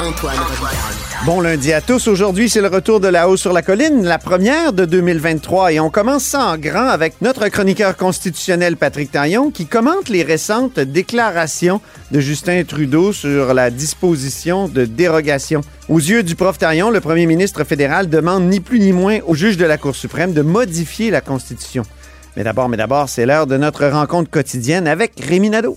Antoine. Bon lundi à tous. Aujourd'hui, c'est le retour de La Haut sur la Colline, la première de 2023. Et on commence ça en grand avec notre chroniqueur constitutionnel Patrick Taillon qui commente les récentes déclarations de Justin Trudeau sur la disposition de dérogation. Aux yeux du prof Taillon, le premier ministre fédéral demande ni plus ni moins au juge de la Cour suprême de modifier la Constitution. Mais d'abord, mais d'abord, c'est l'heure de notre rencontre quotidienne avec Rémi Nadeau.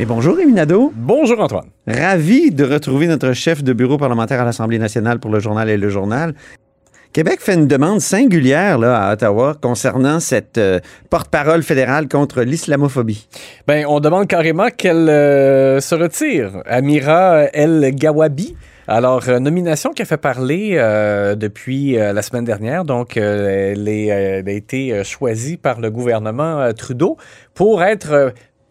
Et bonjour Rémi Nadeau. Bonjour, Antoine. Ravi de retrouver notre chef de bureau parlementaire à l'Assemblée nationale pour le journal et le journal. Québec fait une demande singulière là, à Ottawa concernant cette euh, porte-parole fédérale contre l'islamophobie. Ben, on demande carrément qu'elle euh, se retire. Amira El Gawabi. Alors, euh, nomination qui a fait parler euh, depuis euh, la semaine dernière. Donc, euh, elle, est, elle a été choisie par le gouvernement euh, Trudeau pour être euh,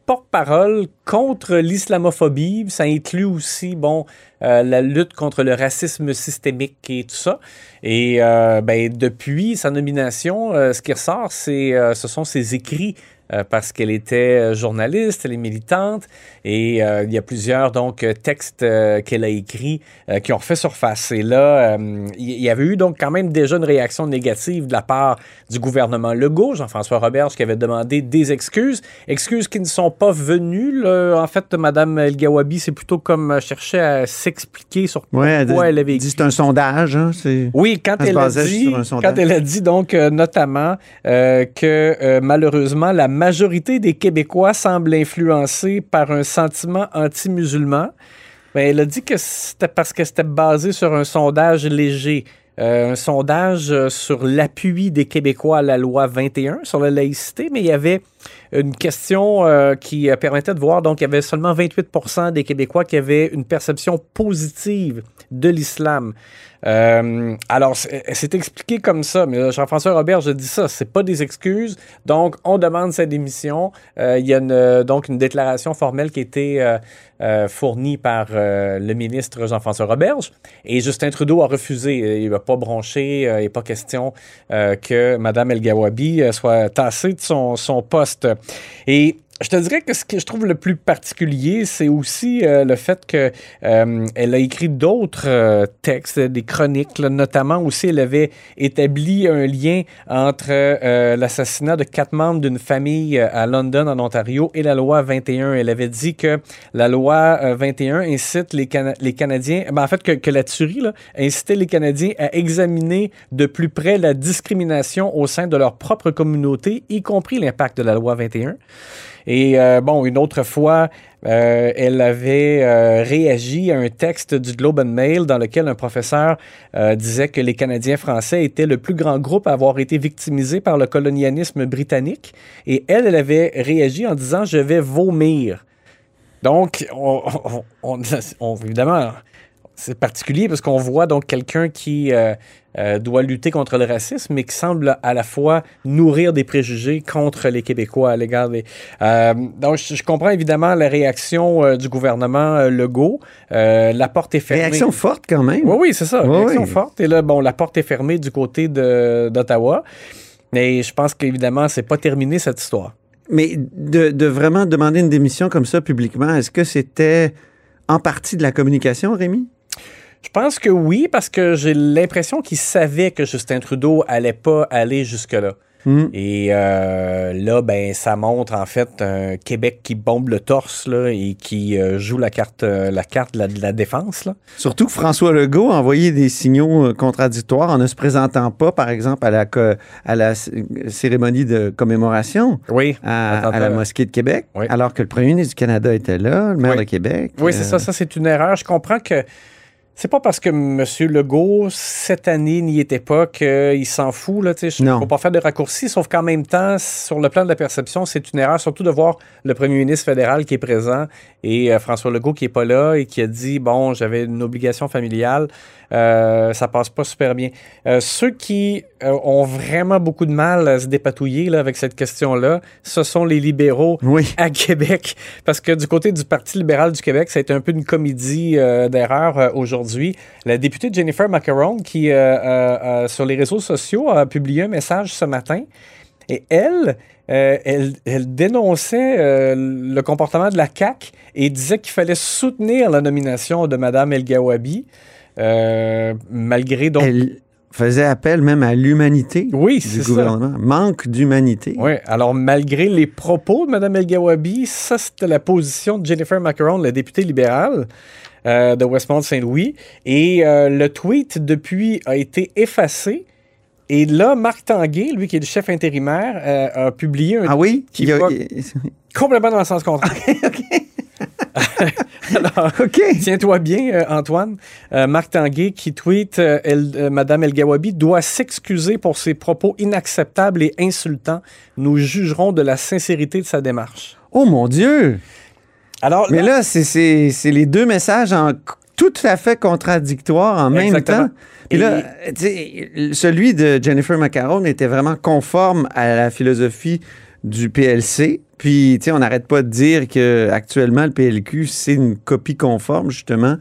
porte-parole contre l'islamophobie. Ça inclut aussi, bon, euh, la lutte contre le racisme systémique et tout ça. Et euh, ben, depuis sa nomination, euh, ce qui ressort, c'est, ce sont ses écrits euh, parce qu'elle était euh, journaliste, elle est militante, et euh, il y a plusieurs donc textes euh, qu'elle a écrits qui ont fait surface. Et là, il y, avait eu donc quand même déjà une réaction négative de la part du gouvernement Legault, Jean-François Roberge, qui avait demandé des excuses, excuses qui ne sont pas venues. là. En fait, Madame El Gawabi, c'est plutôt comme cherchait à s'expliquer sur pourquoi Ouais, elle, elle avait écrit c'est un sondage. Hein, c'est- oui, quand Elle a dit, sur un sondage. quand elle a dit donc notamment que malheureusement la majorité des Québécois semblent influencés par un sentiment anti-musulman, ben, elle a dit que c'était parce que c'était basé sur un sondage léger. Euh, un sondage euh, sur l'appui des Québécois à la loi 21 sur la laïcité, mais il y avait une question euh, qui permettait de voir, donc il y avait seulement 28% des Québécois qui avaient une perception positive de l'islam. Euh, alors, c'est expliqué comme ça, mais là, Jean-François Robert, je dis ça, c'est pas des excuses. Donc, on demande sa démission. Euh, il y a une, euh, donc une déclaration formelle qui a été euh, euh, fournie par euh, le ministre Jean-François Roberge. Et Justin Trudeau a refusé. Il va pas broncher. euh, il n'est pas question euh, que Mme El Gawabi euh, soit tassée de son, son poste. Et je te dirais que ce que je trouve le plus particulier, c'est aussi euh, le fait que euh, a écrit d'autres euh, textes, des chroniques, là, notamment aussi elle avait établi un lien entre euh, l'assassinat de quatre membres d'une famille euh, à London, en Ontario, et la loi 21. Elle avait dit que la loi euh, 21 incite les, Cana- les Canadiens, ben, en fait que, que la tuerie là, incitait les Canadiens à examiner de plus près la discrimination au sein de leur propre communauté, y compris l'impact de la loi 21. Et euh, bon, une autre fois, euh, elle avait euh, réagi à un texte du Globe and Mail dans lequel un professeur disait que les Canadiens français étaient le plus grand groupe à avoir été victimisé par le colonialisme britannique. Et elle, elle avait réagi en disant Je vais vomir. Donc, on, on- on- on- évidemment, c'est particulier parce qu'on voit donc quelqu'un qui euh, euh, doit lutter contre le racisme, mais qui semble à la fois nourrir des préjugés contre les Québécois à l'égard des. Euh, donc, je, je comprends évidemment la réaction du gouvernement Legault. La porte est fermée. Réaction forte quand même. Oui, oui, c'est ça. Oui, réaction oui. forte. Et là, bon, la porte est fermée du côté d'Ottawa. Mais je pense qu'évidemment, c'est pas terminé cette histoire. Mais de, de vraiment demander une démission comme ça publiquement, est-ce que c'était en partie de la communication, Rémi? Je pense que oui, parce que j'ai l'impression qu'il savait que Justin Trudeau allait pas aller jusque-là. Hmm. Et euh, là, ben, ça montre en fait un Québec qui bombe le torse là, et qui euh, joue la carte, euh, la carte de la, de la défense. Là. Surtout que François Legault a envoyé des signaux contradictoires en ne se présentant pas, par exemple, à la, à la cérémonie de commémoration Oui. à, la mosquée de Québec, Oui. alors que le premier ministre du Canada était là, le maire Oui. de Québec. Oui, c'est ça. Ça, c'est une erreur. Je comprends que c'est pas parce que M. Legault, cette année, n'y était pas qu'il s'en fout. Il ne faut pas faire de raccourcis, sauf qu'en même temps, sur le plan de la perception, c'est une erreur, surtout de voir le premier ministre fédéral qui est présent et euh, François Legault qui est pas là et qui a dit, bon, j'avais une obligation familiale. Euh, ça passe pas super bien. Euh, ceux qui euh, ont vraiment beaucoup de mal à se dépatouiller là, avec cette question-là, ce sont les libéraux Oui. à Québec. Parce que du côté du Parti libéral du Québec, ça a été un peu une comédie euh, d'erreurs euh, aujourd'hui. La députée Jennifer Macaron, qui, sur les réseaux sociaux, a publié un message ce matin. Et elle, euh, elle, elle dénonçait euh, le comportement de la CAQ et disait qu'il fallait soutenir la nomination de Mme El Gawabi, euh, malgré donc. Elle faisait appel même à l'humanité Oui, du c'est ça. gouvernement. Manque d'humanité. Oui, alors malgré les propos de Mme El Gawabi, ça c'était la position de Jennifer Macaron, la députée libérale euh, de Westmont-Saint-Louis. Et euh, le tweet depuis a été effacé. Et là, Marc Tanguay, lui qui est le chef intérimaire, euh, a publié un Ah oui? Qui a- va- complètement dans le sens contraire. alors, OK. Tiens-toi bien, euh, Antoine. Euh, Marc Tanguay qui tweet euh, El- euh, Madame El Gawabi doit s'excuser pour ses propos inacceptables et insultants. Nous jugerons de la sincérité de sa démarche. Oh mon Dieu! Alors, Mais là, c'est- les deux messages en tout à fait contradictoires en même temps. Et, là, celui de Jennifer Macaron était vraiment conforme à la philosophie du PLC. Puis, tu sais, on n'arrête pas de dire que actuellement le PLQ, c'est une copie conforme, justement,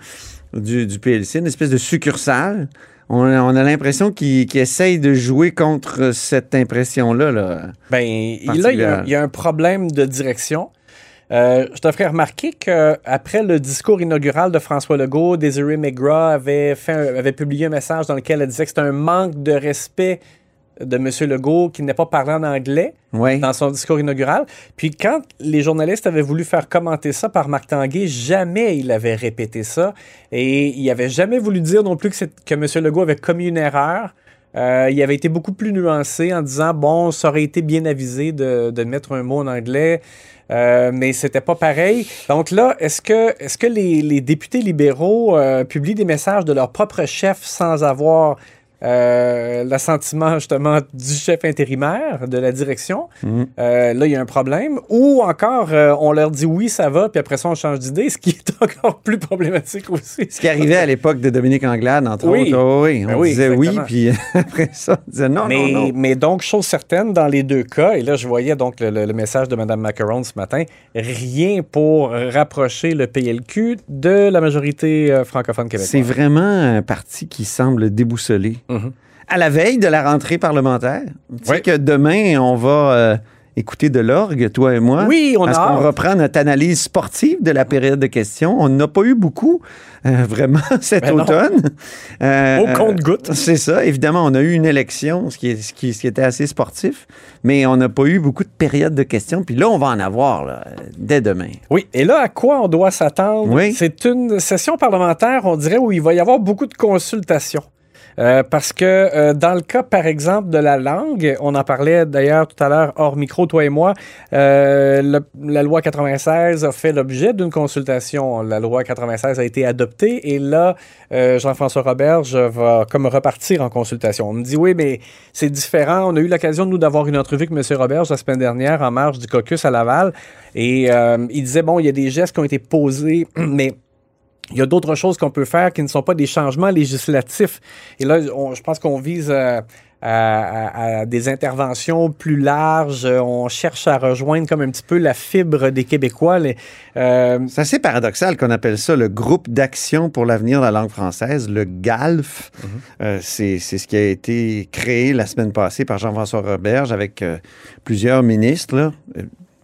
du, PLC, une espèce de succursale. On a, on a l'impression qu'il qu'il essaye de jouer contre cette impression-là. Là. ben, là, il y, a, un problème de direction. Euh, je te ferai remarquer qu'après le discours inaugural de François Legault, Desiree McGraw avait, avait publié un message dans lequel elle disait que c'était un manque de respect de M. Legault qui n'est pas parlé en anglais. Oui. dans son discours inaugural. Puis quand les journalistes avaient voulu faire commenter ça par Marc Tanguay, jamais il avait répété ça. Et il avait jamais voulu dire non plus que, que M. Legault avait commis une erreur. Euh, il avait été beaucoup plus nuancé en disant bon, ça aurait été bien avisé de, de mettre un mot en anglais, euh, mais c'était pas pareil. Donc là, est-ce que, est-ce que les, les députés libéraux euh, publient des messages de leur propre chef sans avoir euh, l'assentiment justement du chef intérimaire de la direction? Euh, là, il y a un problème. Ou encore, euh, on leur dit oui, ça va, puis après ça, on change d'idée, ce qui est encore plus problématique aussi. Ce qui arrivait à l'époque de Dominique Anglade, entre Oui. autres. Oh, oui, on Ben oui, disait oui, puis après ça, on disait non, mais, non, non. mais donc, chose certaine, dans les deux cas, et là, je voyais donc le, le- le message de Mme Macaron ce matin, rien pour rapprocher le PLQ de la majorité francophone québécoise. C'est vraiment un parti qui semble déboussolé. À la veille de la rentrée parlementaire, tu sais Oui. que demain, on va euh, écouter de l'orgue, toi et moi? Oui, on Parce a qu'on hâte. reprend notre analyse sportive de la période de questions. On n'a pas eu beaucoup, euh, vraiment, cet Ben automne. Euh, Au compte-gouttes. C'est ça. Évidemment, on a eu une élection, ce qui, est- ce qui, ce qui était assez sportif, mais on n'a pas eu beaucoup de périodes de questions. Puis là, on va en avoir là, dès demain. Oui, et là, à quoi on doit s'attendre? Oui. C'est une session parlementaire, on dirait, où il va y avoir beaucoup de consultations. Euh, parce que euh, dans le cas, par exemple, de la langue, on en parlait d'ailleurs tout à l'heure hors micro, toi et moi, euh, le- la loi 96 a fait l'objet d'une consultation. La loi 96 a été adoptée et là, euh, Jean-François Roberge va comme repartir en consultation. On me dit, oui, mais c'est différent. On a eu l'occasion, nous, d'avoir une entrevue avec M. Roberge la semaine dernière en marge du caucus à Laval et euh, il disait, bon, il y a des gestes qui ont été posés, mais il y a d'autres choses qu'on peut faire qui ne sont pas des changements législatifs. Et là, on- je pense qu'on vise euh, à, à- à des interventions plus larges. On cherche à rejoindre comme un petit peu la fibre des Québécois. Euh, C'est assez paradoxal qu'on appelle ça le groupe d'action pour l'avenir de la langue française, le GALF. Euh, c'est c'est ce qui a été créé la semaine passée par Jean-François Roberge avec euh, plusieurs ministres. là.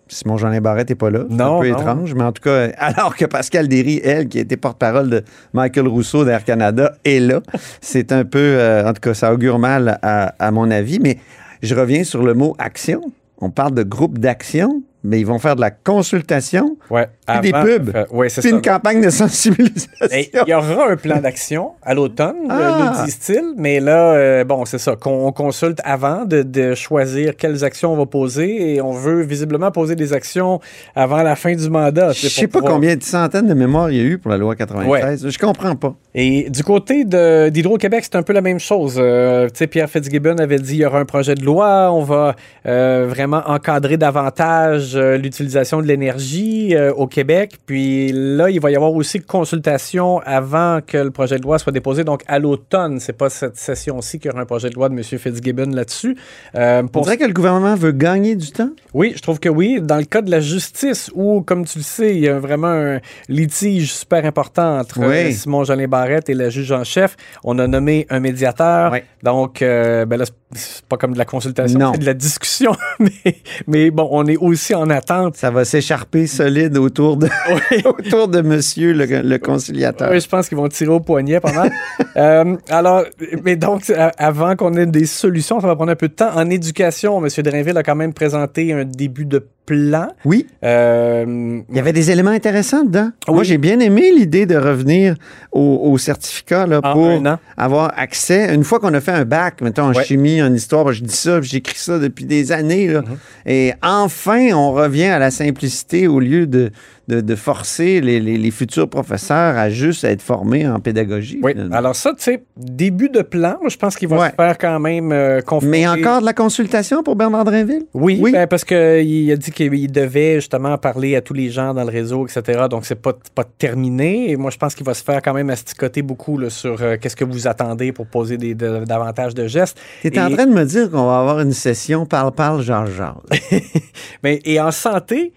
Simon Jean Barrette n'est pas là. C'est un peu non. étrange, mais en tout cas, alors que Pascal Derry, elle, qui était porte-parole de Michael Rousseau d'Air Canada, est là. C'est un peu, euh, en tout cas, ça augure mal à, à mon avis, mais je reviens sur le mot action. On parle de groupe d'action, mais ils vont faire de la consultation ouais, Puis des avant- pubs. euh, ouais, c'est une campagne de sensibilisation. Il y aura un plan d'action à l'automne, Ah. euh, nous disent-ils, mais là, euh, bon, c'est ça, qu'on consulte avant de, de choisir quelles actions on va poser et on veut visiblement poser des actions avant la fin du mandat. Je c'est sais pas pouvoir- combien de centaines de mémoires il y a eu pour la loi 93. Je comprends pas. Et du côté d'Hydro-Québec, c'est un peu la même chose. Euh, Pierre Fitzgibbon avait dit qu'il y aura un projet de loi, on va vraiment encadrer davantage l'utilisation de l'énergie au Québec. Puis là, il va y avoir aussi consultation avant que le projet de loi soit déposé. Donc à l'automne, c'est pas cette session-ci qu'il y aura un projet de loi de M. Fitzgibbon là-dessus. Euh, On pour dirait que le gouvernement veut gagner du temps. oui, je trouve que oui. Dans le cas de la justice, où, comme tu le sais, il y a vraiment un litige super important entre Oui. euh, Simon Jolin Barrette et la juge en chef, on a nommé un médiateur. Oui. Donc, euh, ben là, c'est- pas comme de la consultation, c'est de la discussion. mais, mais bon, on est aussi en attente. Ça va s'écharper solide autour de, autour de monsieur le, le conciliateur. Oui, je pense qu'ils vont tirer au poignet pas mal. Euh, alors, mais donc, a- avant qu'on ait des solutions, ça va prendre un peu de temps. En éducation, M. Drainville a quand même présenté un début de plan. Oui, Euh, il y avait des éléments intéressants dedans. Moi, j'ai bien aimé l'idée de revenir au, au certificat là, En pour avoir accès. Une fois qu'on a fait un bac, mettons en Ouais. chimie, en histoire, je dis ça, puis j'écris ça depuis des années. là. Mm-hmm. Et enfin, on revient à la simplicité au lieu de, de, de forcer les, les- les futurs professeurs à juste être formés en pédagogie. Oui, finalement. alors ça, tu sais, début de plan, moi, je pense qu'il va Ouais. se faire quand même euh, confronter- Mais encore de la consultation pour Bernard Drinville? Oui, Oui. ben, parce qu'il a dit qu'il devait justement parler à tous les gens dans le réseau, etc. Donc, c'est pas, pas terminé. Et moi, je pense qu'il va se faire quand même asticoter beaucoup là, sur euh, qu'est-ce que vous attendez pour poser des, de- davantage de gestes. Tu es en train de me dire qu'on va avoir une session parle-parle, genre-genre. Mais, et en santé,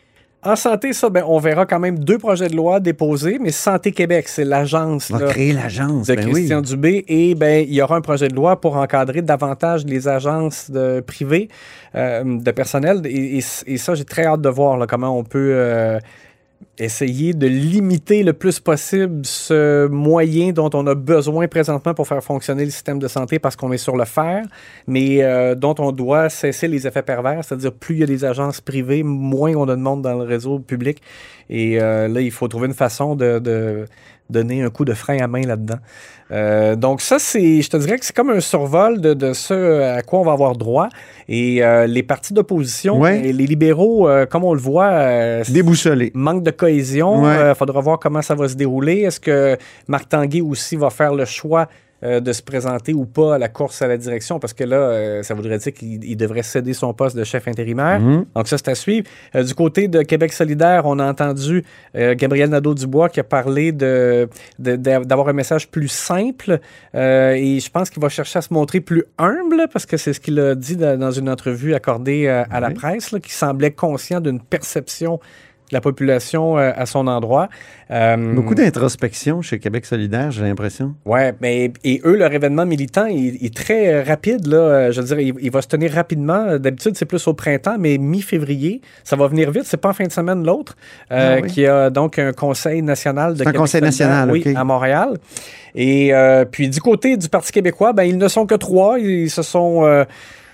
en santé, ça, ben, on verra quand même deux projets de loi déposés, mais Santé Québec, c'est l'agence On va là, créer l'agence. de ben oui. Christian Dubé. Et ben, il y aura un projet de loi pour encadrer davantage les agences de, privées euh, de personnel. Et, et- et ça, j'ai très hâte de voir là, comment on peut euh, essayer de limiter le plus possible ce moyen dont on a besoin présentement pour faire fonctionner le système de santé parce qu'on est sur le fer, mais euh, dont on doit cesser les effets pervers, c'est-à-dire plus il y a des agences privées, moins on a de monde dans le réseau public. Et euh, là, il faut trouver une façon de donner un coup de frein à main là-dedans. Euh, donc ça, c'est, je te dirais que c'est comme un survol de, de ce à quoi on va avoir droit. Et euh, les partis d'opposition, Ouais. et les libéraux, euh, comme on le voit, euh, Déboussolé. manque de cohésion. Il Ouais. faudra voir comment ça va se dérouler. Est-ce que Marc Tanguay aussi va faire le choix euh, de se présenter ou pas à la course à la direction? Parce que là, euh, ça voudrait dire qu'il il devrait céder son poste de chef intérimaire. Mhm. Donc ça, c'est à suivre. Euh, du côté de Québec solidaire, on a entendu Gabriel Nadeau-Dubois qui a parlé de, de- de- d'avoir un message plus simple et je pense qu'il va chercher à se montrer plus humble parce que c'est ce qu'il a dit dans dans une entrevue accordée à la presse, qui semblait conscient d'une perception la population euh, à son endroit. Euh, Beaucoup d'introspection chez Québec solidaire, j'ai l'impression. Ouais, mais et eux, leur événement militant il, il est très euh, rapide. Là, je veux dire, il, il va se tenir rapidement. D'habitude, c'est plus au printemps, mais mi-février, ça va venir vite. C'est pas en fin de semaine l'autre, euh, Ah oui. qui a donc un conseil national de C'est un Québec conseil national, oui, à Montréal. Et puis du côté du Parti québécois, ben ils ne sont que trois. Ils se sont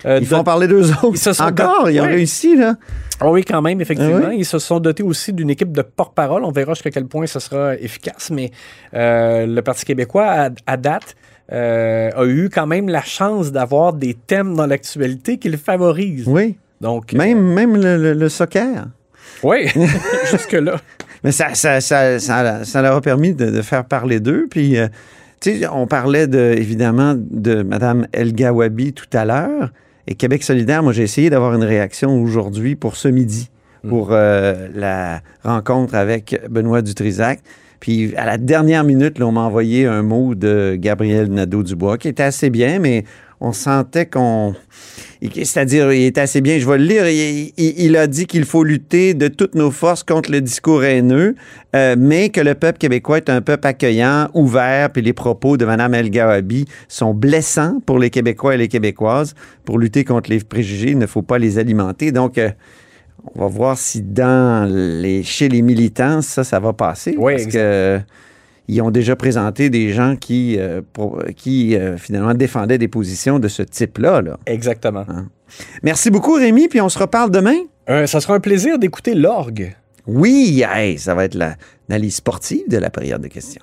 euh, Ils font dot- parler d'eux autres. Ils se sont Encore, ils ont Ouais. réussi, là. Ah oui, quand même, effectivement. Ah oui? Ils se sont dotés aussi d'une équipe de porte-parole. On verra jusqu'à quel point ce sera efficace, mais euh, le Parti québécois, à, à date, euh, a eu quand même la chance d'avoir des thèmes dans l'actualité qui le favorisent. Oui. Donc, Même, même le, le- le soccer. oui, jusque-là. Mais ça, ça, ça, ça, leur a permis de, de faire parler d'eux. Puis, tu sais, on parlait de, évidemment de Mme El Gawabi tout à l'heure. Et Québec solidaire, moi, j'ai essayé d'avoir une réaction aujourd'hui pour ce midi, pour euh, la rencontre avec Benoît Dutrisac. Puis à la dernière minute, là, on m'a envoyé un mot de Gabriel Nadeau-Dubois qui était assez bien, mais on sentait qu'on... C'est-à-dire, il était assez bien, je vais le lire, il, il- il a dit qu'il faut lutter de toutes nos forces contre le discours haineux, euh, mais que le peuple québécois est un peuple accueillant, ouvert, puis les propos de Mme El Gawabi sont blessants pour les Québécois et les Québécoises. Pour lutter contre les préjugés, il ne faut pas les alimenter. Donc, euh, on va voir si dans les, chez les militants, ça, ça va passer. Oui, parce exact. que ils ont déjà présenté des gens qui, euh, pour- qui euh, finalement défendaient des positions de ce type-là. là. Exactement. Merci beaucoup, Rémi, puis on se reparle demain. Euh, ça sera un plaisir d'écouter l'orgue. Oui, hey, ça va être la- l'analyse sportive de la période de questions.